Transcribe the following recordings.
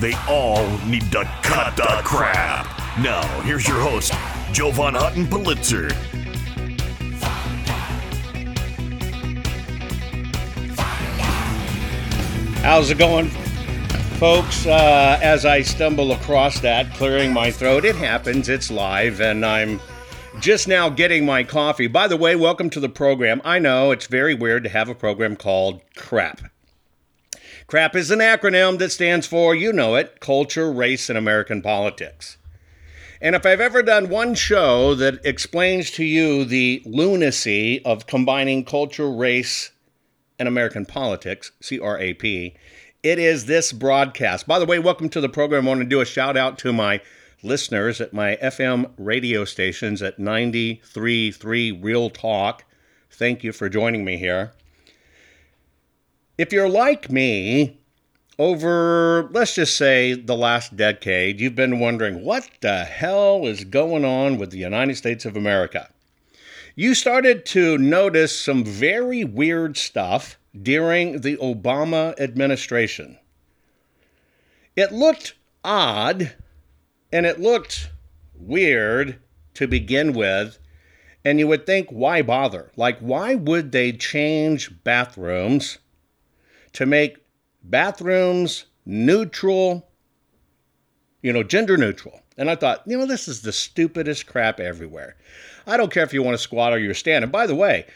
They all need to cut the crap. Now, here's your host, Jovan Hutton Pulitzer. How's it going, folks? Uh, as I stumble across that, clearing my throat, it happens, it's live, and I'm just now getting my coffee. By the way, welcome to the program. I know it's very weird to have a program called CRAP. CRAP is an acronym that stands for, you know it, Culture, Race, and American Politics. And if I've ever done one show that explains to you the lunacy of combining culture, race, and American politics, CRAP, it is this broadcast. By the way, welcome to the program. I want to do a shout out to my listeners at my FM radio stations at 93.3 Real Talk. Thank you for joining me here. If you're like me, over, let's just say, the last decade, you've been wondering what the hell is going on with the United States of America. You started to notice some very weird stuff during the Obama administration. It looked odd and it looked weird to begin with. And you would think, why bother? Like, why would they change bathrooms to make bathrooms neutral, you know, gender neutral? And I thought, you know, this is the stupidest crap everywhere. I don't care if you want to squat or you're standing. By the way,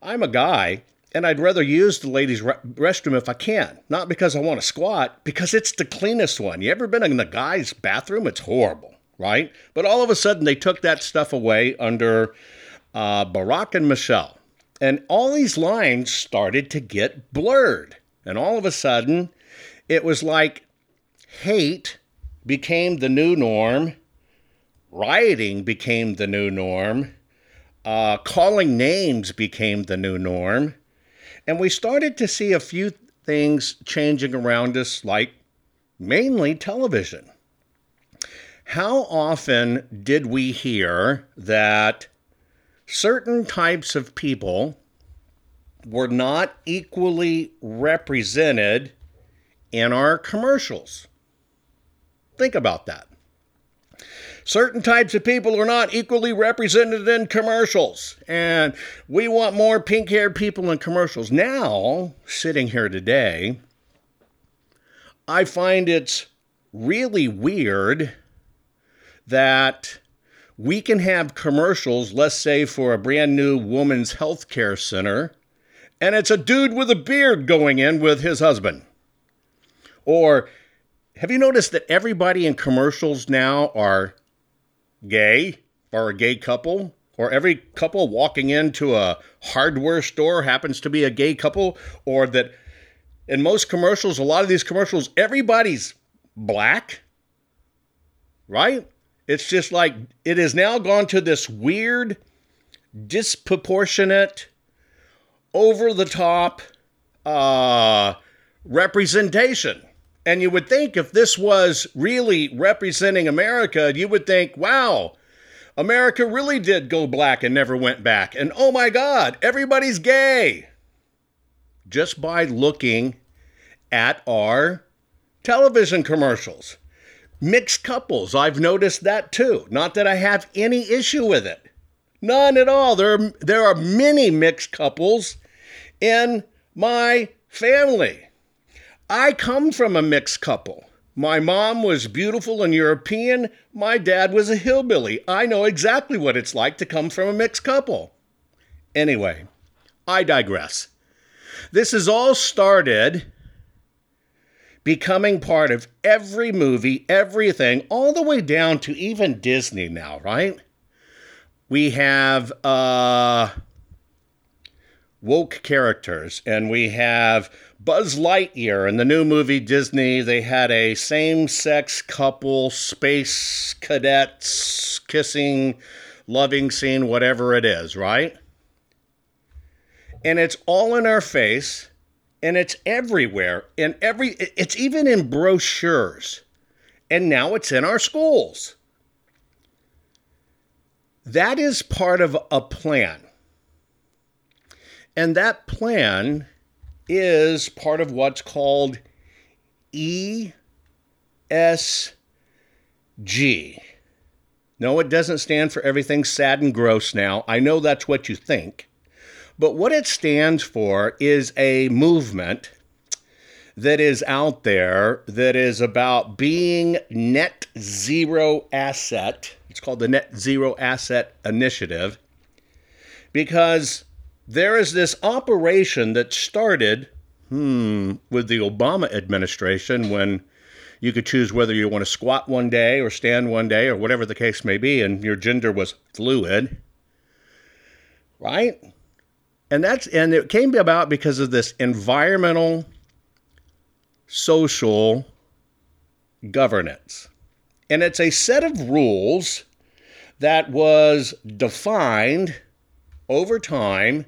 I'm a guy and I'd rather use the ladies' re- restroom if I can. Not because I want to squat, because it's the cleanest one. You ever been in the guy's bathroom? It's horrible, right? But all of a sudden, they took that stuff away under uh, Barack and Michelle. And all these lines started to get blurred. And all of a sudden, it was like hate became the new norm, rioting became the new norm, uh, calling names became the new norm and we started to see a few things changing around us, like mainly television. How often did we hear that certain types of people were not equally represented in our commercials? Think about that. Certain types of people are not equally represented in commercials, and we want more pink haired people in commercials. Now, sitting here today, I find it's really weird that we can have commercials, let's say for a brand new woman's health care center, and it's a dude with a beard going in with his husband. Or have you noticed that everybody in commercials now are gay or a gay couple, or every couple walking into a hardware store happens to be a gay couple, or that in most commercials, a lot of these commercials, everybody's black, right? It's just like it has now gone to this weird, disproportionate, over the top uh, representation. And you would think if this was really representing America, you would think, wow, America really did go black and never went back. And oh my God, everybody's gay. Just by looking at our television commercials. Mixed couples, I've noticed that too. Not that I have any issue with it. None at all. There are, there are many mixed couples in my family. I come from a mixed couple. My mom was beautiful and European. My dad was a hillbilly. I know exactly what it's like to come from a mixed couple. Anyway, I digress. This has all started becoming part of every movie, everything, all the way down to even Disney now, right? We have uh, woke characters, and we have Buzz Lightyear in the new movie Disney. They had a same sex couple, space cadets kissing, loving scene, whatever it is, right? And it's all in our face and it's everywhere and every it's even in brochures and now it's in our schools that is part of a plan and that plan is part of what's called ESG. No, it doesn't stand for everything sad and gross now. I know that's what you think. But what it stands for is a movement that is out there that is about being net zero asset. It's called the Net Zero Asset Initiative because there is this operation that started hmm, with the Obama administration when you could choose whether you want to squat one day or stand one day or whatever the case may be, and your gender was fluid, right? And that's and it came about because of this environmental social governance. And it's a set of rules that was defined over time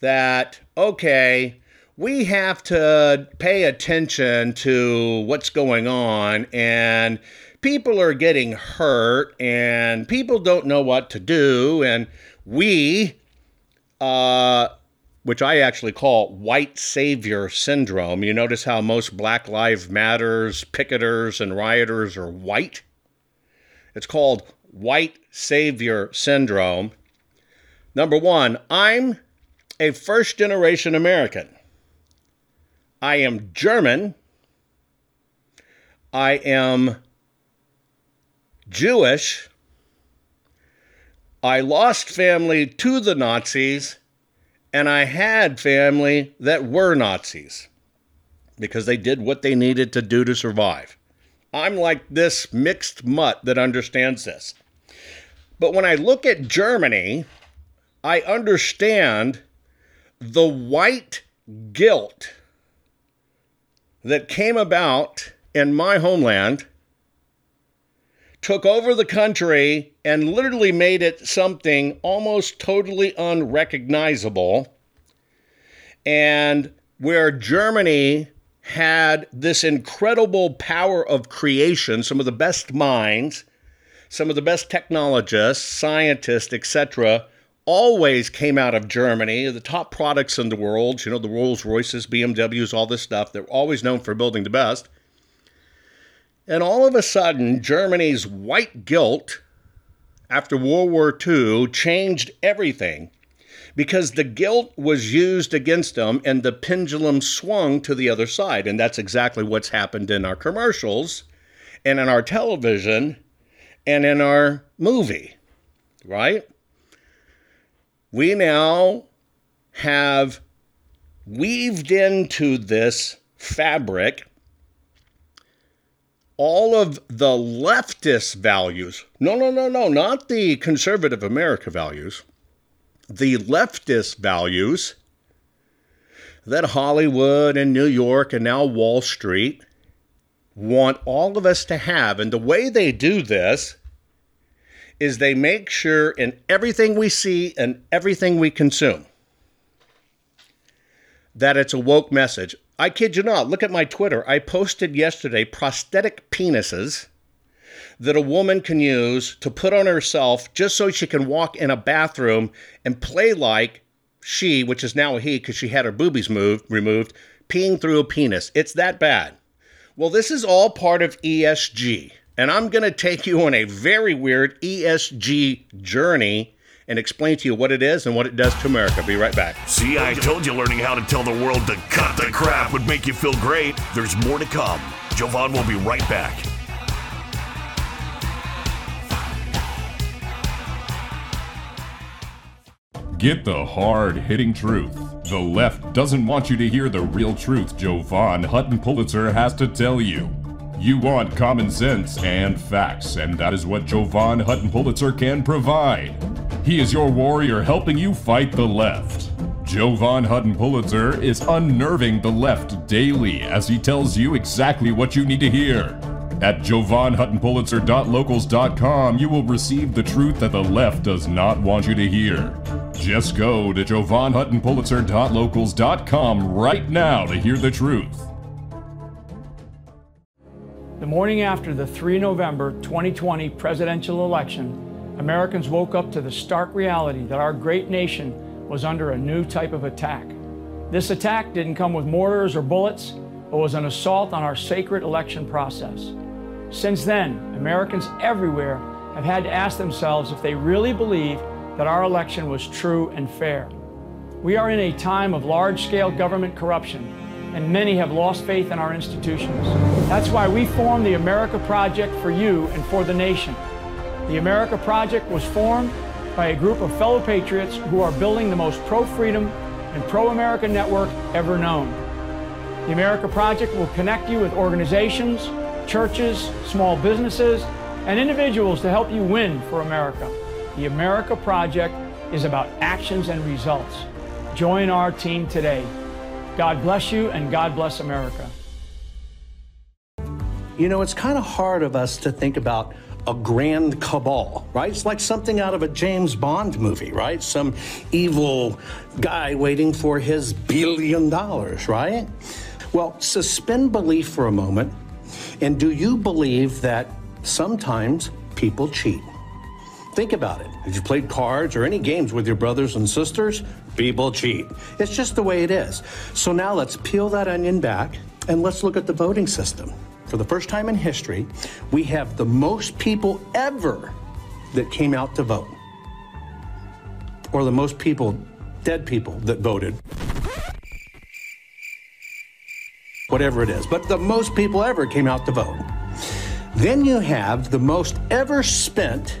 that, okay, we have to pay attention to what's going on and people are getting hurt and people don't know what to do and we uh, which I actually call white savior syndrome. You notice how most Black Lives Matters picketers and rioters are white? It's called white savior syndrome. Number one, I'm a first generation American. I am German. I am Jewish. I lost family to the Nazis, and I had family that were Nazis because they did what they needed to do to survive. I'm like this mixed mutt that understands this. But when I look at Germany, I understand the white guilt that came about in my homeland took over the country and literally made it something almost totally unrecognizable. And where Germany had this incredible power of creation, some of the best minds, some of the best technologists, scientists, etc., always came out of Germany. The top products in the world, you know, the Rolls Royces, BMWs, all this stuff, they're always known for building the best. And all of a sudden, Germany's white guilt after World War II changed everything because the guilt was used against them and the pendulum swung to the other side. And that's exactly what's happened in our commercials and in our television and in our movie, right? We now have weaved into this fabric all of the leftist values. No, no, no, no, not the conservative America values. The leftist values that Hollywood and New York and now Wall Street want all of us to have. And the way they do this is they make sure in everything we see and everything we consume that it's a woke message. I kid you not. Look at my Twitter. I posted yesterday prosthetic penises that a woman can use to put on herself just so she can walk in a bathroom and play like she, which is now a he because she had her boobies moved, removed, peeing through a penis. It's that bad. Well, this is all part of ESG. And I'm going to take you on a very weird ESG journey and explain to you what it is and what it does to America. Be right back. See, I told you learning how to tell the world to cut the crap would make you feel great. There's more to come. Jovan will be right back. Get the hard hitting truth. The left doesn't want you to hear the real truth Jovan Hutton Pulitzer has to tell you. You want common sense and facts, and that is what Jovan Hutton Pulitzer can provide. He is your warrior helping you fight the left. Jovan Hutton Pulitzer is unnerving the left daily as he tells you exactly what you need to hear. At jovanhuttonpulitzer.locals.com, you will receive the truth that the left does not want you to hear. Just go to jovanhuttonpulitzer.locals.com right now to hear the truth. Morning after the 3 November 2020 presidential election, Americans woke up to the stark reality that our great nation was under a new type of attack. This attack didn't come with mortars or bullets, but was an assault on our sacred election process. Since then, Americans everywhere have had to ask themselves if they really believe that our election was true and fair. We are in a time of large scale government corruption and many have lost faith in our institutions. That's why we formed the America Project for you and for the nation. The America Project was formed by a group of fellow patriots who are building the most pro freedom and pro America network ever known. The America Project will connect you with organizations, churches, small businesses, and individuals to help you win for America. The America Project is about actions and results. Join our team today. God bless you and God bless America. You know, it's kind of hard of us to think about a grand cabal, right? It's like something out of a James Bond movie, right? Some evil guy waiting for his billion dollars, right? Well, suspend belief for a moment. And do you believe that sometimes people cheat? Think about it. Have you played cards or any games with your brothers and sisters? People cheat. It's just the way it is. So now let's peel that onion back and let's look at the voting system. For the first time in history, we have the most people ever that came out to vote, or the most people, dead people, that voted. Whatever it is, but the most people ever came out to vote. Then you have the most ever spent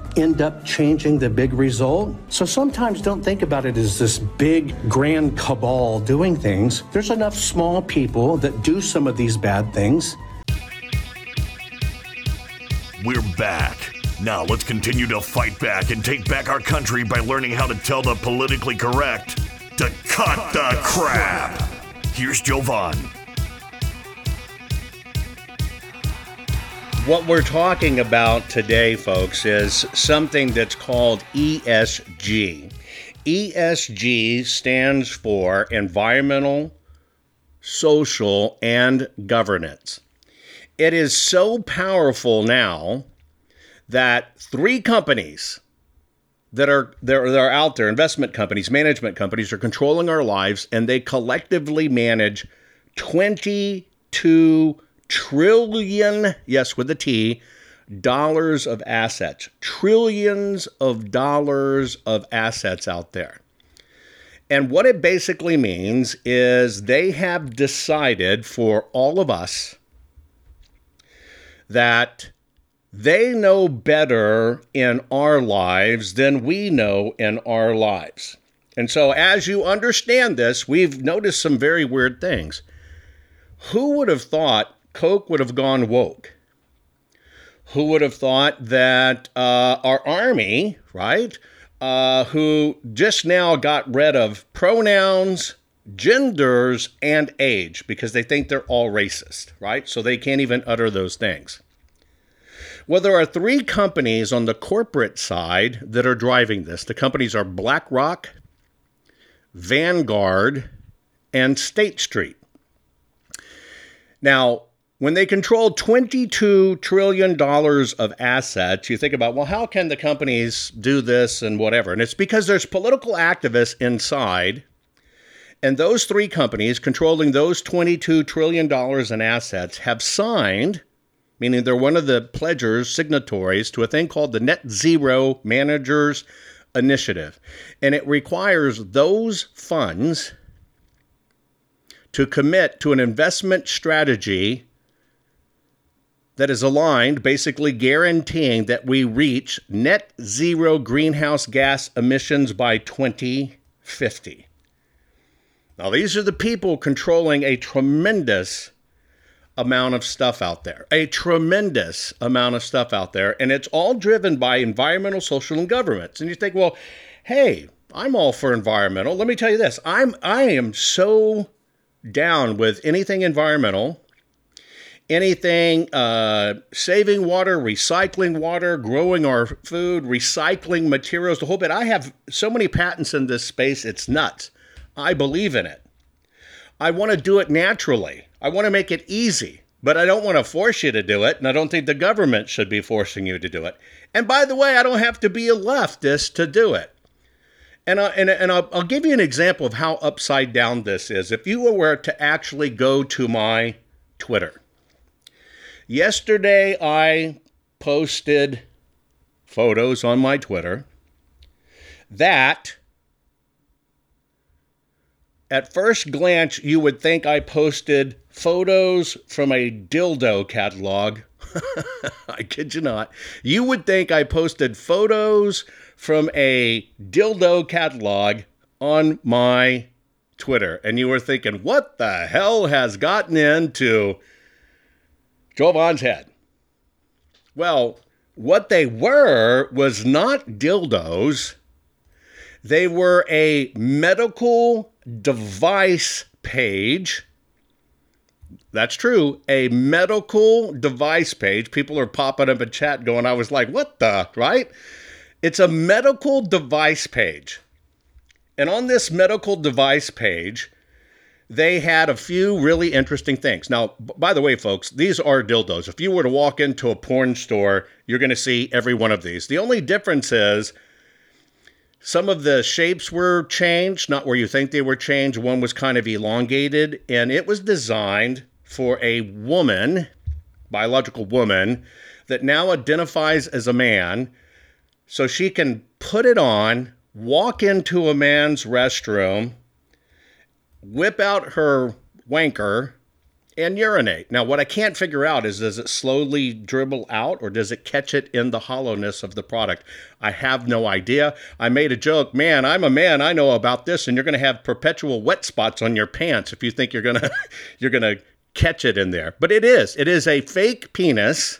End up changing the big result. So sometimes don't think about it as this big grand cabal doing things. There's enough small people that do some of these bad things. We're back. Now let's continue to fight back and take back our country by learning how to tell the politically correct to cut, cut the, the crap. crap. Here's Jovan. What we're talking about today, folks, is something that's called ESG. ESG stands for Environmental, Social, and Governance. It is so powerful now that three companies that are that are out there, investment companies, management companies, are controlling our lives, and they collectively manage 22 trillion, yes, with a T, dollars of assets, trillions of dollars of assets out there. And what it basically means is they have decided for all of us that they know better in our lives than we know in our lives. And so, as you understand this, we've noticed some very weird things. Who would have thought Coke would have gone woke. Who would have thought that uh, our army, right, uh, who just now got rid of pronouns, genders, and age because they think they're all racist, right? So they can't even utter those things. Well, there are three companies on the corporate side that are driving this. The companies are BlackRock, Vanguard, and State Street. Now, when they control $22 trillion of assets, you think about, well, how can the companies do this and whatever? And it's because there's political activists inside, And those three companies controlling those $22 trillion in assets have signed, meaning they're one of the pledgers, signatories to a thing called the Net Zero Managers Initiative. And it requires those funds to commit to an investment strategy that is aligned, basically guaranteeing that we reach net zero greenhouse gas emissions by 2050. Now, these are the people controlling a tremendous amount of stuff out there, a tremendous amount of stuff out there, and it's all driven by environmental, social, and governments. And you think, well, hey, I'm all for environmental. Let me tell you this: I'm I am so down with anything environmental, anything uh, saving water, recycling water, growing our food, recycling materials, the whole bit. I have so many patents in this space, it's nuts. I believe in it. I want to do it naturally. I want to make it easy, but I don't want to force you to do it, and I don't think the government should be forcing you to do it. And by the way, I don't have to be a leftist to do it. And, I, and, and I'll, I'll give you an example of how upside down this is. If you were to actually go to my Twitter, yesterday I posted photos on my Twitter that at first glance, you would think I posted photos from a dildo catalog. I kid you not. You would think I posted photos from a dildo catalog on my Twitter. And you were thinking, what the hell has gotten into Jovan's head? Well, what they were was not dildos, they were a medical device page. That's true. A medical device page. People are popping up in chat going, I was like, what the, right? It's a medical device page. And on this medical device page, they had a few really interesting things. Now, by the way, folks, these are dildos. If you were to walk into a porn store, you're going to see every one of these. The only difference is some of the shapes were changed, not where you think they were changed. One was kind of elongated, and it was designed for a woman, biological woman, that now identifies as a man. So she can put it on, walk into a man's restroom, whip out her wanker, and urinate. Now, what I can't figure out is does it slowly dribble out or does it catch it in the hollowness of the product? I have no idea. I made a joke, man, I'm a man, I know about this, and you're going to have perpetual wet spots on your pants if you think you're going to you're going to catch it in there. But it is. It is a fake penis.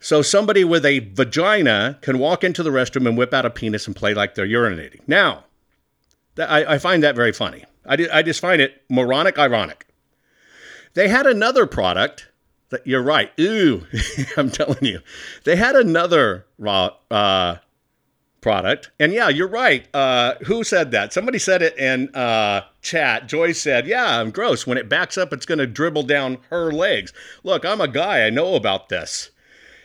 So somebody with a vagina can walk into the restroom and whip out a penis and play like they're urinating. Now, I, I find that very funny. I, I just find it moronic, ironic. They had another product that you're right. Ooh, I'm telling you. They had another uh, product. And yeah, you're right. Uh, who said that? Somebody said it in uh, chat. Joyce said, Yeah, I'm gross. When it backs up, it's going to dribble down her legs. Look, I'm a guy. I know about this.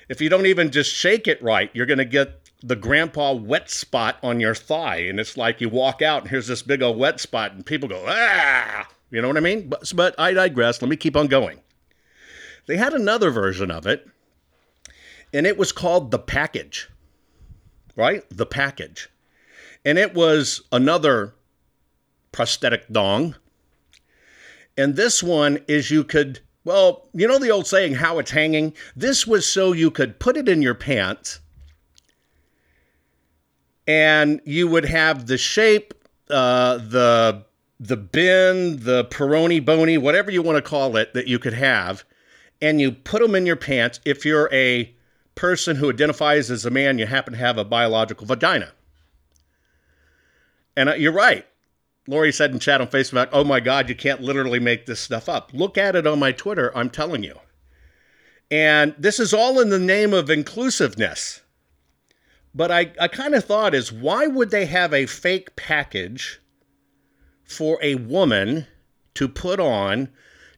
If you don't even just shake it right, you're going to get the grandpa wet spot on your thigh. And it's like you walk out and here's this big old wet spot, and people go, Ah! You know what I mean? But, but I digress. Let me keep on going. They had another version of it, and it was called The Package, right? The Package. And it was another prosthetic dong. And this one is you could, well, you know the old saying, how it's hanging? This was so you could put it in your pants and you would have the shape, uh, the the bin, the peroni bony, whatever you want to call it, that you could have, and you put them in your pants if you're a person who identifies as a man, you happen to have a biological vagina. And uh, you're right. Lori said in chat on Facebook, oh my God, you can't literally make this stuff up. Look at it on my Twitter, I'm telling you. And this is all in the name of inclusiveness. But I, I kind of thought is why would they have a fake package for a woman to put on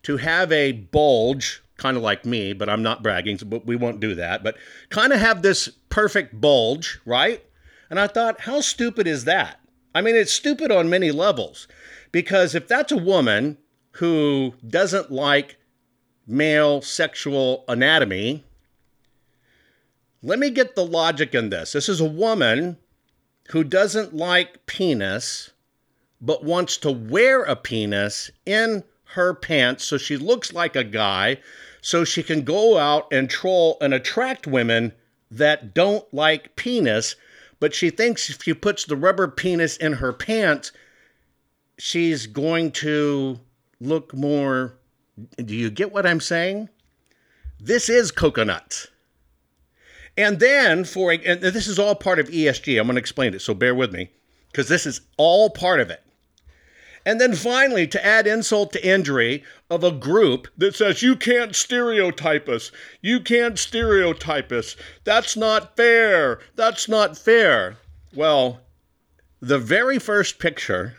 to have a bulge, kind of like me, but I'm not bragging, but we won't do that, but kind of have this perfect bulge, right? And I thought, how stupid is that? I mean, it's stupid on many levels. Because if that's a woman who doesn't like male sexual anatomy, let me get the logic in this. This is a woman who doesn't like penis, but wants to wear a penis in her pants so she looks like a guy, so she can go out and troll and attract women that don't like penis. But she thinks if she puts the rubber penis in her pants, she's going to look more. Do you get what I'm saying? This is coconuts. And then for, and this is all part of ESG. I'm going to explain it, so bear with me, because this is all part of it. And then finally, to add insult to injury of a group that says, you can't stereotype us. You can't stereotype us. That's not fair. That's not fair. Well, the very first picture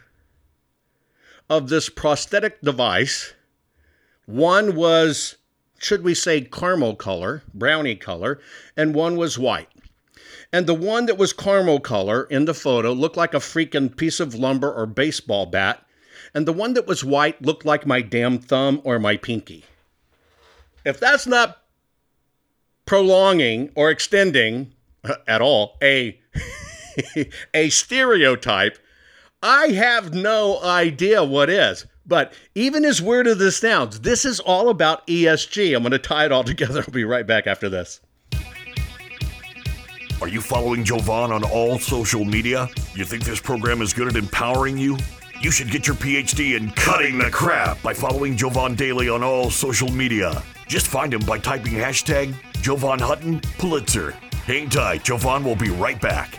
of this prosthetic device, one was, should we say, caramel color, brownie color, and one was white. And the one that was caramel color in the photo looked like a freaking piece of lumber or baseball bat and the one that was white looked like my damn thumb or my pinky. If that's not prolonging or extending uh, at all a a stereotype, I have no idea what is. But even as weird as this sounds, this is all about ESG. I'm going to tie it all together. I'll be right back after this. Are you following Jovan on all social media? You think this program is good at empowering you? You should get your PhD in cutting the crap by following Jovan Daily on all social media. Just find him by typing hashtag Jovan Hutton Pulitzer. Hang tight, Jovan will be right back.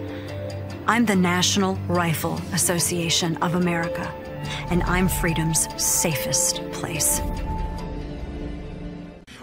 I'm the National Rifle Association of America, and I'm freedom's safest place.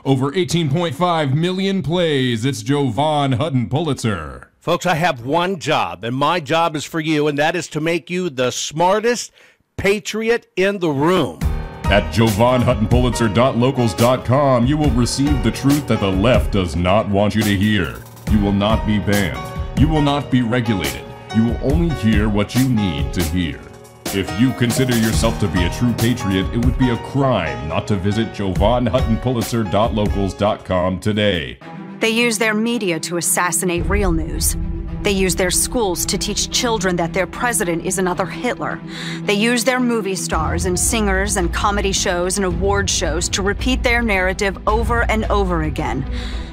Over 18.5 million plays. It's Jovan Hutton Pulitzer. Folks, I have one job, and my job is for you, and that is to make you the smartest patriot in the room. At JovanHuttonPulitzer.locals.com, you will receive the truth that the left does not want you to hear. You will not be banned. You will not be regulated. You will only hear what you need to hear. If you consider yourself to be a true patriot, it would be a crime not to visit JovanHuttonPulitzer.locals.com today. They use their media to assassinate real news. They use their schools to teach children that their president is another Hitler. They use their movie stars and singers and comedy shows and award shows to repeat their narrative over and over again.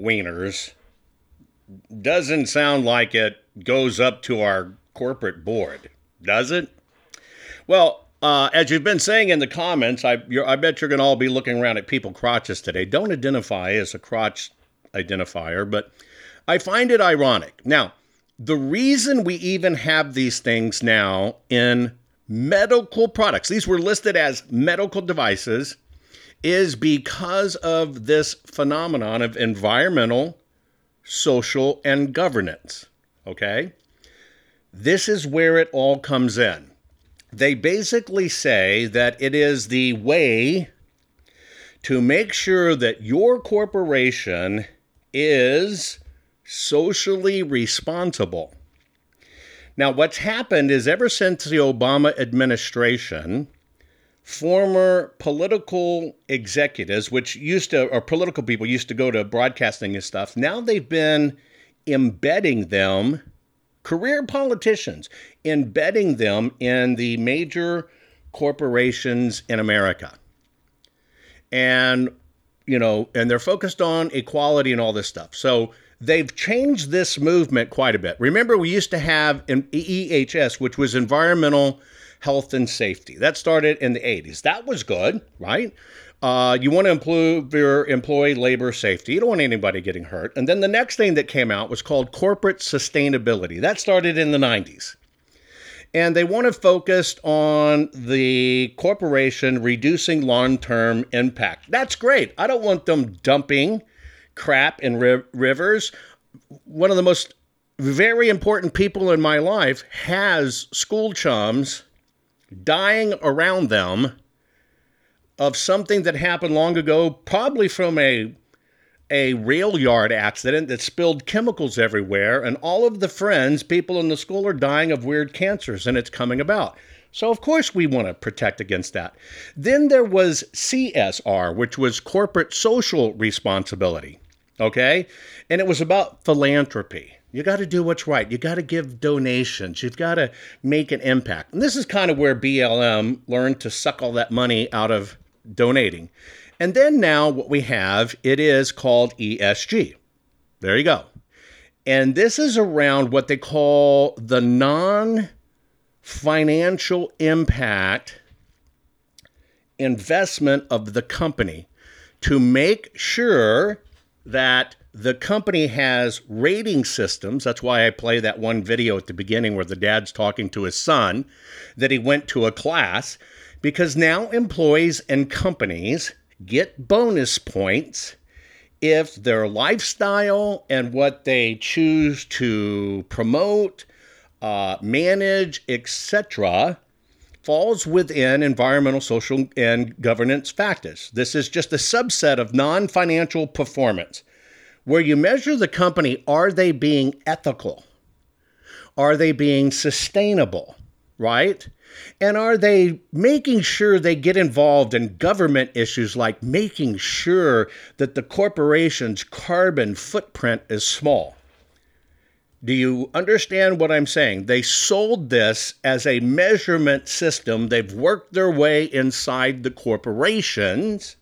wieners doesn't sound like it goes up to our corporate board, does it? Well, uh, as you've been saying in the comments, I, I bet you're going to all be looking around at people crotches today. Don't identify as a crotch identifier, but I find it ironic. Now, the reason we even have these things now in medical products, these were listed as medical devices, is because of this phenomenon of environmental, social, and governance. Okay? This is where it all comes in. They basically say that it is the way to make sure that your corporation is socially responsible. Now, what's happened is ever since the Obama administration, former political executives, which used to, or political people used to go to broadcasting and stuff, now they've been embedding them, career politicians, embedding them in the major corporations in America. And, you know, and they're focused on equality and all this stuff. So they've changed this movement quite a bit. Remember, we used to have an EHS, which was environmental health and safety. That started in the 80s. That was good, right? Uh, you want to improve your employee labor safety. You don't want anybody getting hurt. And then the next thing that came out was called corporate sustainability. That started in the 90s. And they want to focus on the corporation reducing long term impact. That's great. I don't want them dumping crap in ri- rivers. One of the most very important people in my life has school chums dying around them of something that happened long ago, probably from a a rail yard accident that spilled chemicals everywhere, and all of the friends, people in the school, are dying of weird cancers, and it's coming about. So, of course, we want to protect against that. Then there was CSR, which was corporate social responsibility. Okay? And it was about philanthropy. You got to do what's right. You got to give donations. You've got to make an impact. And this is kind of where BLM learned to suck all that money out of donating. And then now what we have, it is called ESG. There you go. And this is around what they call the non financial impact investment of the company to make sure that the company has rating systems. That's why I play that one video at the beginning where the dad's talking to his son that he went to a class because now employees and companies get bonus points if their lifestyle and what they choose to promote, uh, manage, etc., falls within environmental, social, and governance factors. This is just a subset of non financial performance where you measure the company are they being ethical? Are they being sustainable? Right? And are they making sure they get involved in government issues like making sure that the corporation's carbon footprint is small? Do you understand what I'm saying? They sold this as a measurement system. They've worked their way inside the corporations,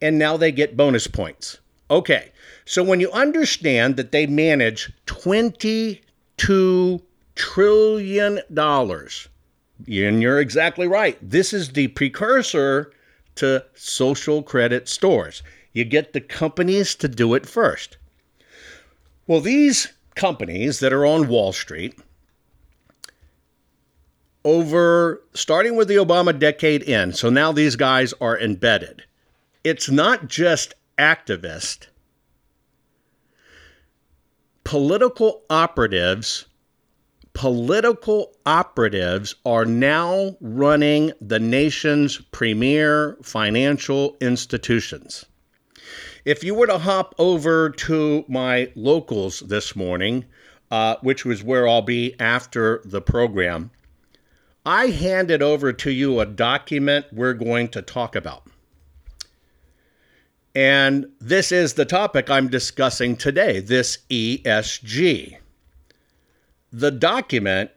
and now they get bonus points. Okay, so when you understand that they manage 22 trillion dollars, and you're exactly right, this is the precursor to social credit scores. You get the companies to do it first. Well, these companies that are on Wall Street, over starting with the Obama decade in, so now these guys are embedded. It's not just activists, political operatives. Political operatives are now running the nation's premier financial institutions. If you were to hop over to my locals this morning, uh, which was where I'll be after the program, I handed over to you a document we're going to talk about. And this is the topic I'm discussing today this ESG. The document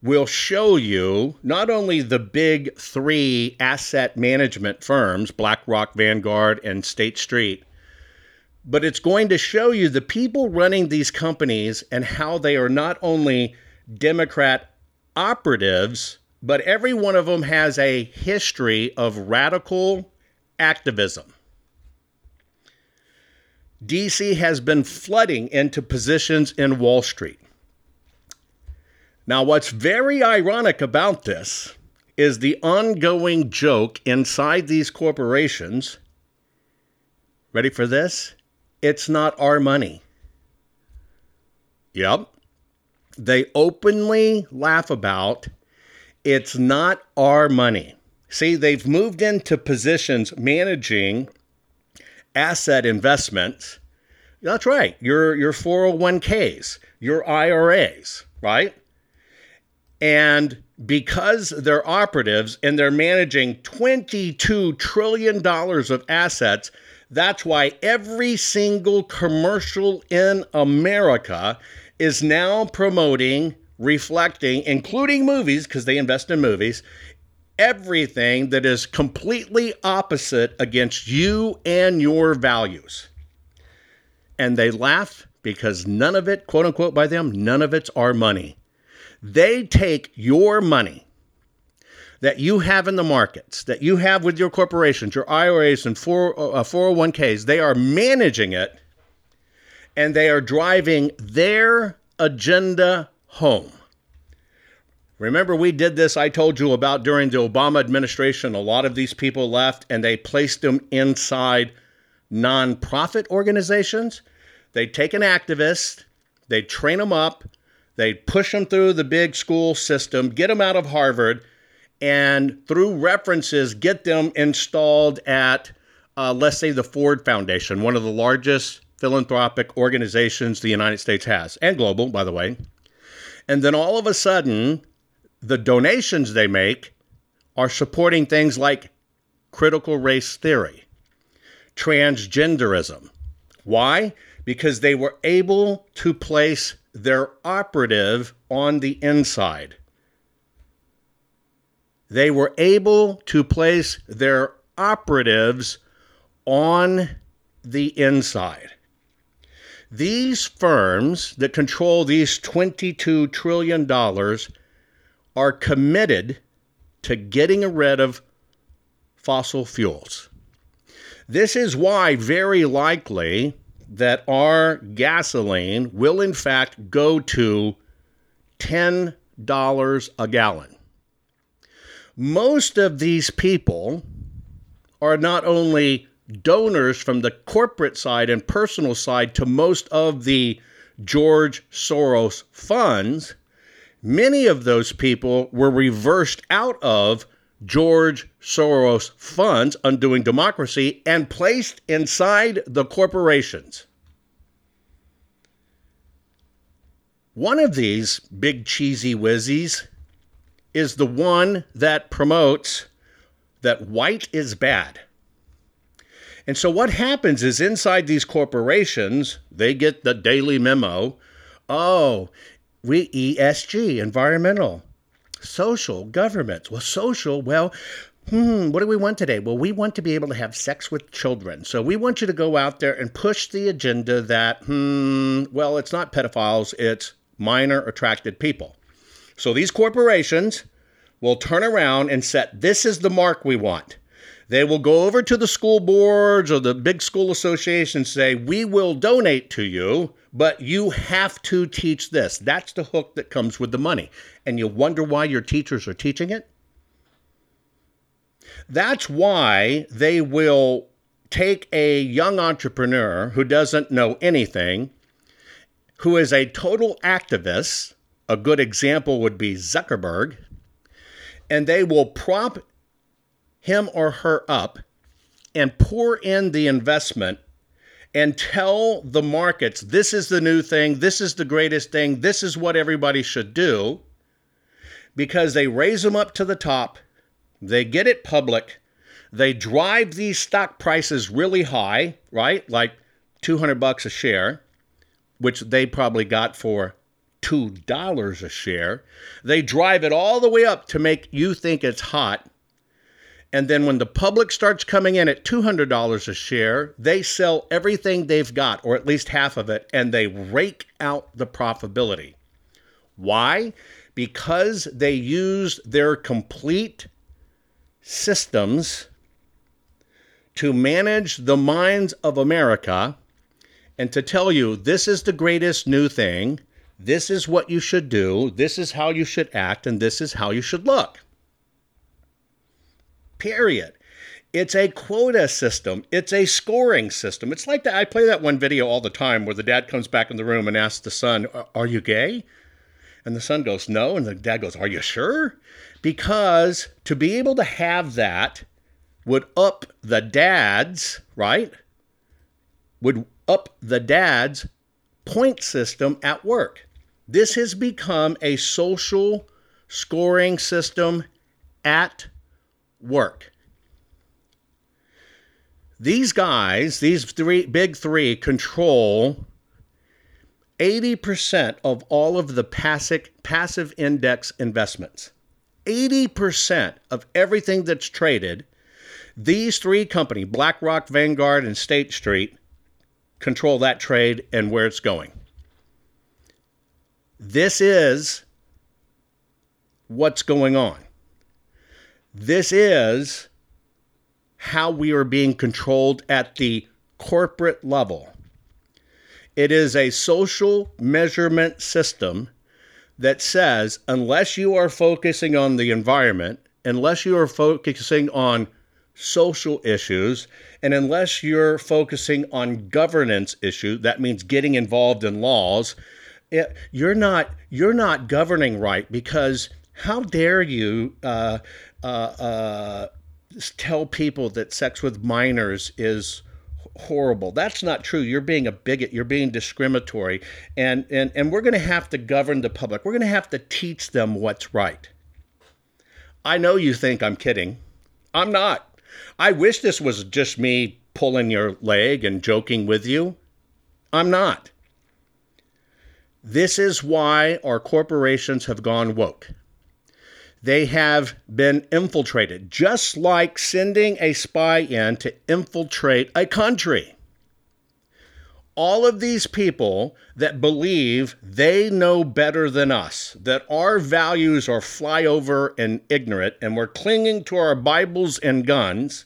will show you not only the big three asset management firms, BlackRock, Vanguard, and State Street, but it's going to show you the people running these companies and how they are not only Democrat operatives, but every one of them has a history of radical activism. DC has been flooding into positions in Wall Street. Now, what's very ironic about this is the ongoing joke inside these corporations. Ready for this? It's not our money. Yep. They openly laugh about it's not our money. See, they've moved into positions managing asset investments. That's right. Your your 401ks, your IRAs, right? And because they're operatives and they're managing $22 trillion of assets, that's why every single commercial in America is now promoting, reflecting, including movies, because they invest in movies, everything that is completely opposite against you and your values. And they laugh because none of it, quote unquote, by them, none of it's our money. They take your money that you have in the markets, that you have with your corporations, your IRAs and 4, uh, 401ks, they are managing it and they are driving their agenda home. Remember, we did this, I told you about during the Obama administration. A lot of these people left and they placed them inside nonprofit organizations. They take an activist, they train them up, they push them through the big school system, get them out of Harvard, and through references, get them installed at, uh, let's say, the Ford Foundation, one of the largest philanthropic organizations the United States has, and global, by the way. And then all of a sudden, the donations they make are supporting things like critical race theory, transgenderism. Why? Because they were able to place their operative on the inside. They were able to place their operatives on the inside. These firms that control these $22 trillion are committed to getting rid of fossil fuels. This is why, very likely, that our gasoline will in fact go to $10 a gallon. Most of these people are not only donors from the corporate side and personal side to most of the George Soros funds, many of those people were reversed out of George Soros funds, Undoing Democracy, and placed inside the corporations. One of these big cheesy whizzies is the one that promotes that white is bad. And so what happens is inside these corporations, they get the daily memo. Oh, we ESG, environmental, social, government. Well, social, well, hmm, what do we want today? Well, we want to be able to have sex with children. So we want you to go out there and push the agenda that, hmm, well, it's not pedophiles, it's minor attracted people. So these corporations will turn around and set this is the mark we want. They will go over to the school boards or the big school associations say, We will donate to you, but you have to teach this. That's the hook that comes with the money. And you wonder why your teachers are teaching it? That's why they will take a young entrepreneur who doesn't know anything, who is a total activist. A good example would be Zuckerberg. And they will prop him or her up and pour in the investment and tell the markets this is the new thing, this is the greatest thing, this is what everybody should do, because they raise them up to the top, they get it public, they drive these stock prices really high, right? Like 200 bucks a share, which they probably got for $2 a share. They drive it all the way up to make you think it's hot and then when the public starts coming in at $200 a share, they sell everything they've got, or at least half of it, and they rake out the profitability. Why? Because they use their complete systems to manage the minds of America and to tell you this is the greatest new thing, this is what you should do, this is how you should act, and this is how you should look period. It's a quota system. It's a scoring system. It's like that. I play that one video all the time where the dad comes back in the room and asks the son, Are you gay? And the son goes, No. And the dad goes, Are you sure? Because to be able to have that would up the dad's, right? Would up the dad's point system at work. This has become a social scoring system at work. These guys, these three big three, control 80% of all of the passive, passive index investments. 80% of everything that's traded, these three companies, BlackRock, Vanguard, and State Street, control that trade and where it's going. This is what's going on. This is how we are being controlled at the corporate level. It is a social measurement system that says unless you are focusing on the environment, unless you are focusing on social issues, and unless you're focusing on governance issues, that means getting involved in laws, it, you're not you're not governing right because how dare you uh, uh, uh, tell people that sex with minors is horrible. That's not true. You're being a bigot. You're being discriminatory. And, and, and we're going to have to govern the public. We're going to have to teach them what's right. I know you think I'm kidding. I'm not. I wish this was just me pulling your leg and joking with you. I'm not. This is why our corporations have gone woke they have been infiltrated, just like sending a spy in to infiltrate a country. All of these people that believe they know better than us, that our values are flyover and ignorant, and we're clinging to our Bibles and guns,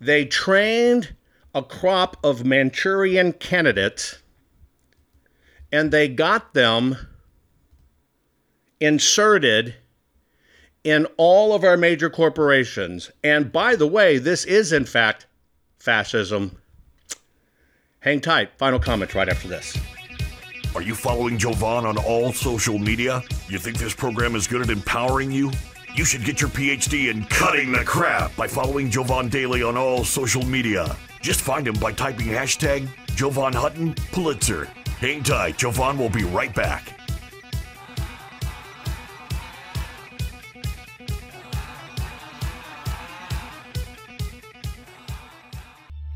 they trained a crop of Manchurian candidates and they got them inserted in all of our major corporations. And by the way, this is in fact fascism. Hang tight. Final comments right after this. Are you following Jovan on all social media? You think this program is good at empowering you? You should get your PhD in cutting the crap by following Jovan Daily on all social media. Just find him by typing hashtag Jovan Hutton Pulitzer. Hang tight, Jovan will be right back.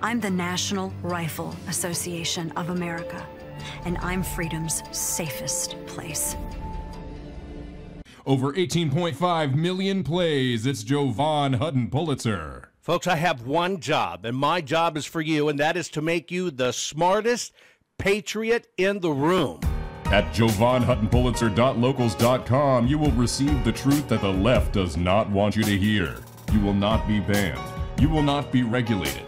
I'm the National Rifle Association of America, and I'm freedom's safest place. Over 18.5 million plays. It's Jovan Hutton Pulitzer. Folks, I have one job, and my job is for you, and that is to make you the smartest patriot in the room. At JovanHuttonPulitzer.locals.com, you will receive the truth that the left does not want you to hear. You will not be banned. You will not be regulated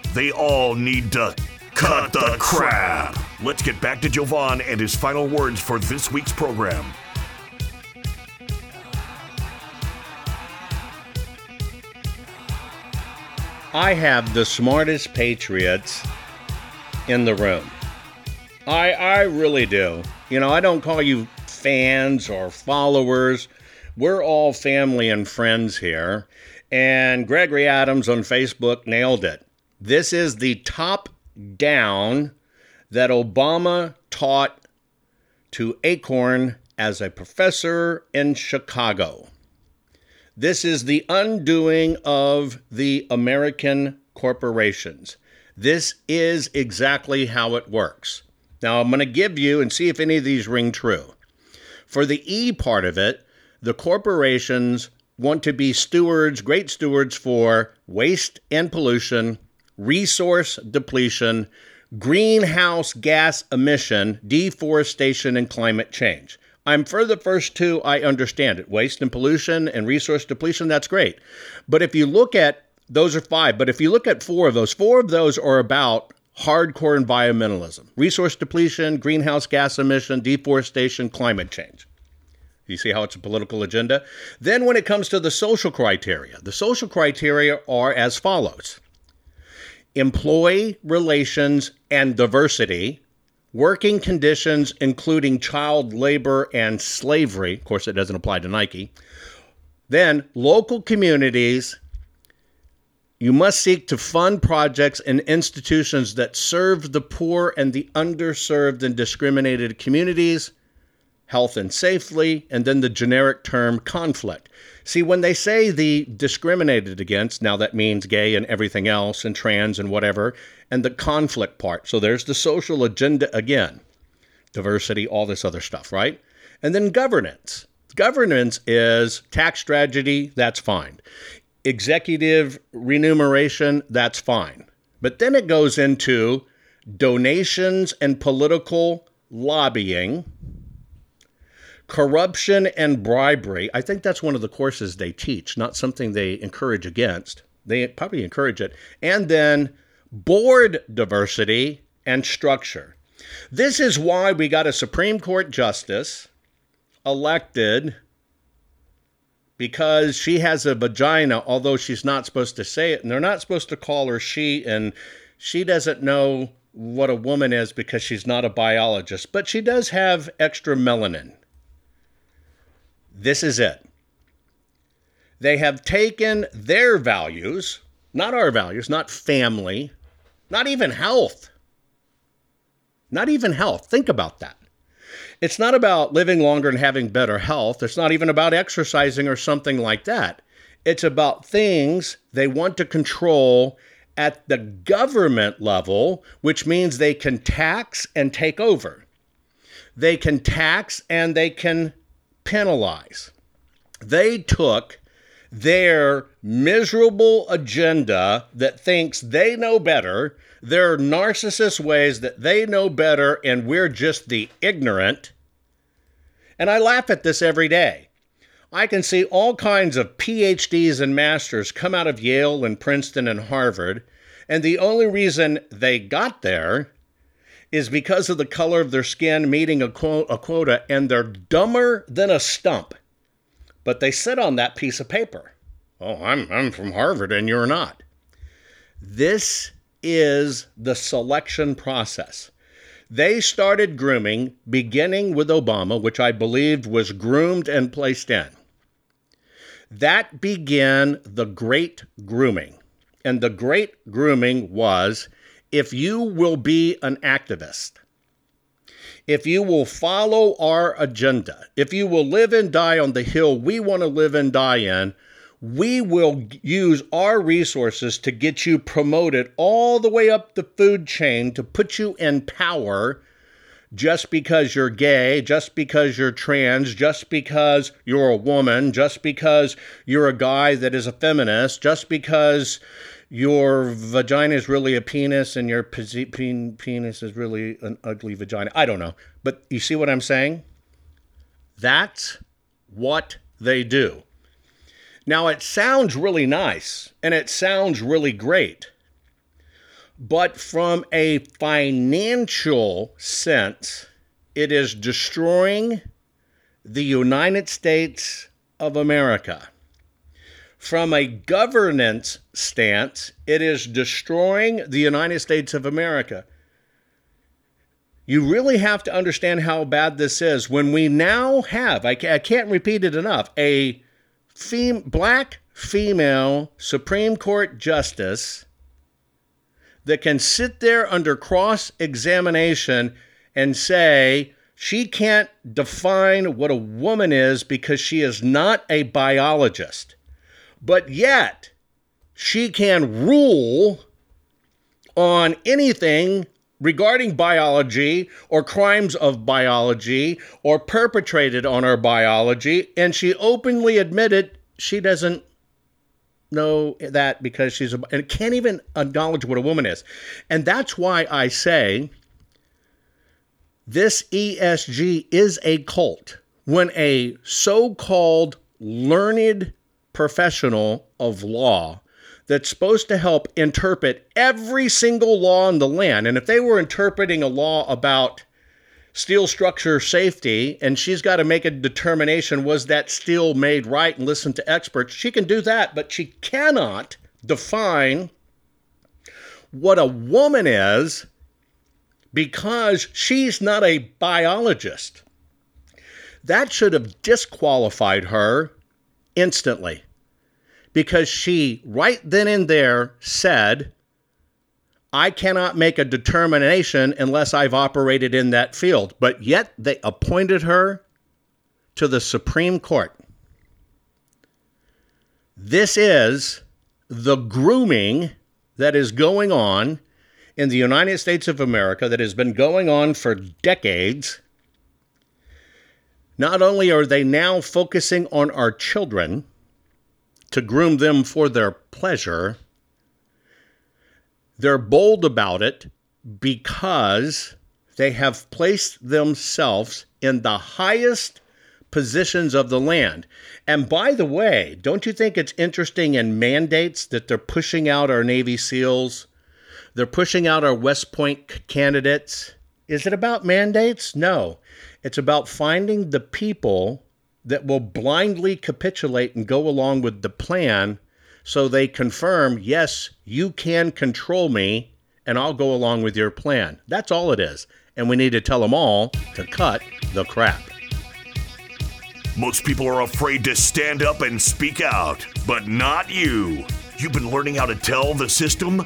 they all need to cut the crap. Let's get back to Jovan and his final words for this week's program. I have the smartest patriots in the room. I I really do. You know, I don't call you fans or followers. We're all family and friends here. And Gregory Adams on Facebook nailed it. This is the top down that Obama taught to Acorn as a professor in Chicago. This is the undoing of the American corporations. This is exactly how it works. Now, I'm going to give you and see if any of these ring true. For the E part of it, the corporations want to be stewards, great stewards for waste and pollution resource depletion, greenhouse gas emission, deforestation, and climate change. I'm for the first two, I understand it. Waste and pollution and resource depletion, that's great. But if you look at those are five, but if you look at four of those, four of those are about hardcore environmentalism resource depletion, greenhouse gas emission, deforestation, climate change. You see how it's a political agenda? Then, when it comes to the social criteria, the social criteria are as follows employee relations and diversity, working conditions, including child labor and slavery. Of course, it doesn't apply to Nike. Then, local communities. You must seek to fund projects and institutions that serve the poor and the underserved and discriminated communities health and safely, and then the generic term conflict. See, when they say the discriminated against, now that means gay and everything else, and trans and whatever, and the conflict part. So there's the social agenda again diversity, all this other stuff, right? And then governance. Governance is tax strategy, that's fine. Executive remuneration, that's fine. But then it goes into donations and political lobbying corruption and bribery. I think that's one of the courses they teach, not something they encourage against. They probably encourage it. And then board diversity and structure. This is why we got a Supreme Court justice elected because she has a vagina, although she's not supposed to say it, and they're not supposed to call her she, and she doesn't know what a woman is because she's not a biologist, but she does have extra melanin. This is it. They have taken their values, not our values, not family, not even health. Not even health. Think about that. It's not about living longer and having better health. It's not even about exercising or something like that. It's about things they want to control at the government level, which means they can tax and take over. They can tax and they can penalize. They took their miserable agenda that thinks they know better, their narcissist ways that they know better, and we're just the ignorant. And I laugh at this every day. I can see all kinds of PhDs and masters come out of Yale and Princeton and Harvard, and the only reason they got there is because of the color of their skin meeting a, a quota, and they're dumber than a stump. But they sit on that piece of paper. Oh, I'm, I'm from Harvard and you're not. This is the selection process. They started grooming beginning with Obama, which I believed was groomed and placed in. That began the great grooming. And the great grooming was if you will be an activist, if you will follow our agenda, if you will live and die on the hill we want to live and die in, we will use our resources to get you promoted all the way up the food chain to put you in power just because you're gay, just because you're trans, just because you're a woman, just because you're a guy that is a feminist, just because your vagina is really a penis and your penis is really an ugly vagina. I don't know. But you see what I'm saying? That's what they do. Now, it sounds really nice and it sounds really great. But from a financial sense, it is destroying the United States of America. From a governance stance, it is destroying the United States of America. You really have to understand how bad this is when we now have, I, can't repeat it enough, a fem- black female Supreme Court justice that can sit there under cross examination and say she can't define what a woman is because she is not a biologist but yet she can rule on anything regarding biology or crimes of biology or perpetrated on our biology. And she openly admitted she doesn't know that because she's a, and can't even acknowledge what a woman is. And that's why I say this ESG is a cult. When a so called learned professional of law that's supposed to help interpret every single law in the land. And if they were interpreting a law about steel structure safety and she's got to make a determination was that steel made right and listen to experts. She can do that, but she cannot define what a woman is because she's not a biologist. That should have disqualified her instantly because she, right then and there, said, I cannot make a determination unless I've operated in that field. But yet they appointed her to the Supreme Court. This is the grooming that is going on in the United States of America that has been going on for decades. Not only are they now focusing on our children to groom them for their pleasure, they're bold about it because they have placed themselves in the highest positions of the land. And by the way, don't you think it's interesting in mandates that they're pushing out our Navy SEALs? They're pushing out our West Point candidates. Is it about mandates? No. It's about finding the people that will blindly capitulate and go along with the plan so they confirm, yes, you can control me and I'll go along with your plan. That's all it is. And we need to tell them all to cut the crap. Most people are afraid to stand up and speak out, but not you. You've been learning how to tell the system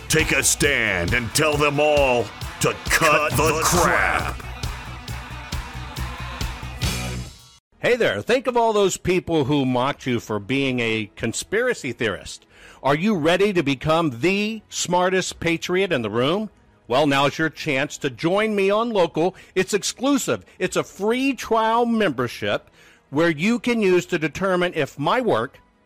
take a stand and tell them all to cut, cut the, the, crap. crap. Hey there, think of all those people who mocked you for being a conspiracy theorist. Are you ready to become the smartest patriot in the room? Well, now's your chance to join me on Local. It's exclusive. It's a free trial membership where you can use to determine if my work,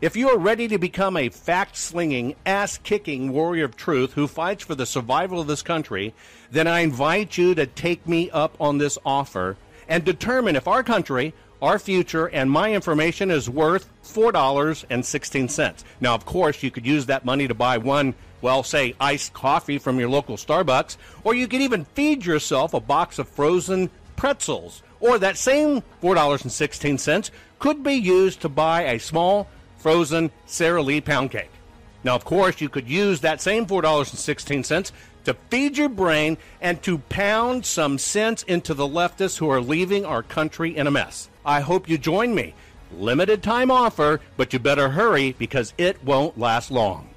If you are ready to become a fact slinging, ass kicking warrior of truth who fights for the survival of this country, then I invite you to take me up on this offer and determine if our country, our future, and my information is worth $4.16. Now, of course, you could use that money to buy one, well, say, iced coffee from your local Starbucks, or you could even feed yourself a box of frozen pretzels. Or that same $4.16 could be used to buy a small frozen Sara Lee pound cake. Now, of course, you could use that same $4.16 to feed your brain and to pound some sense into the leftists who are leaving our country in a mess. I hope you join me. Limited time offer, but you better hurry because it won't last long.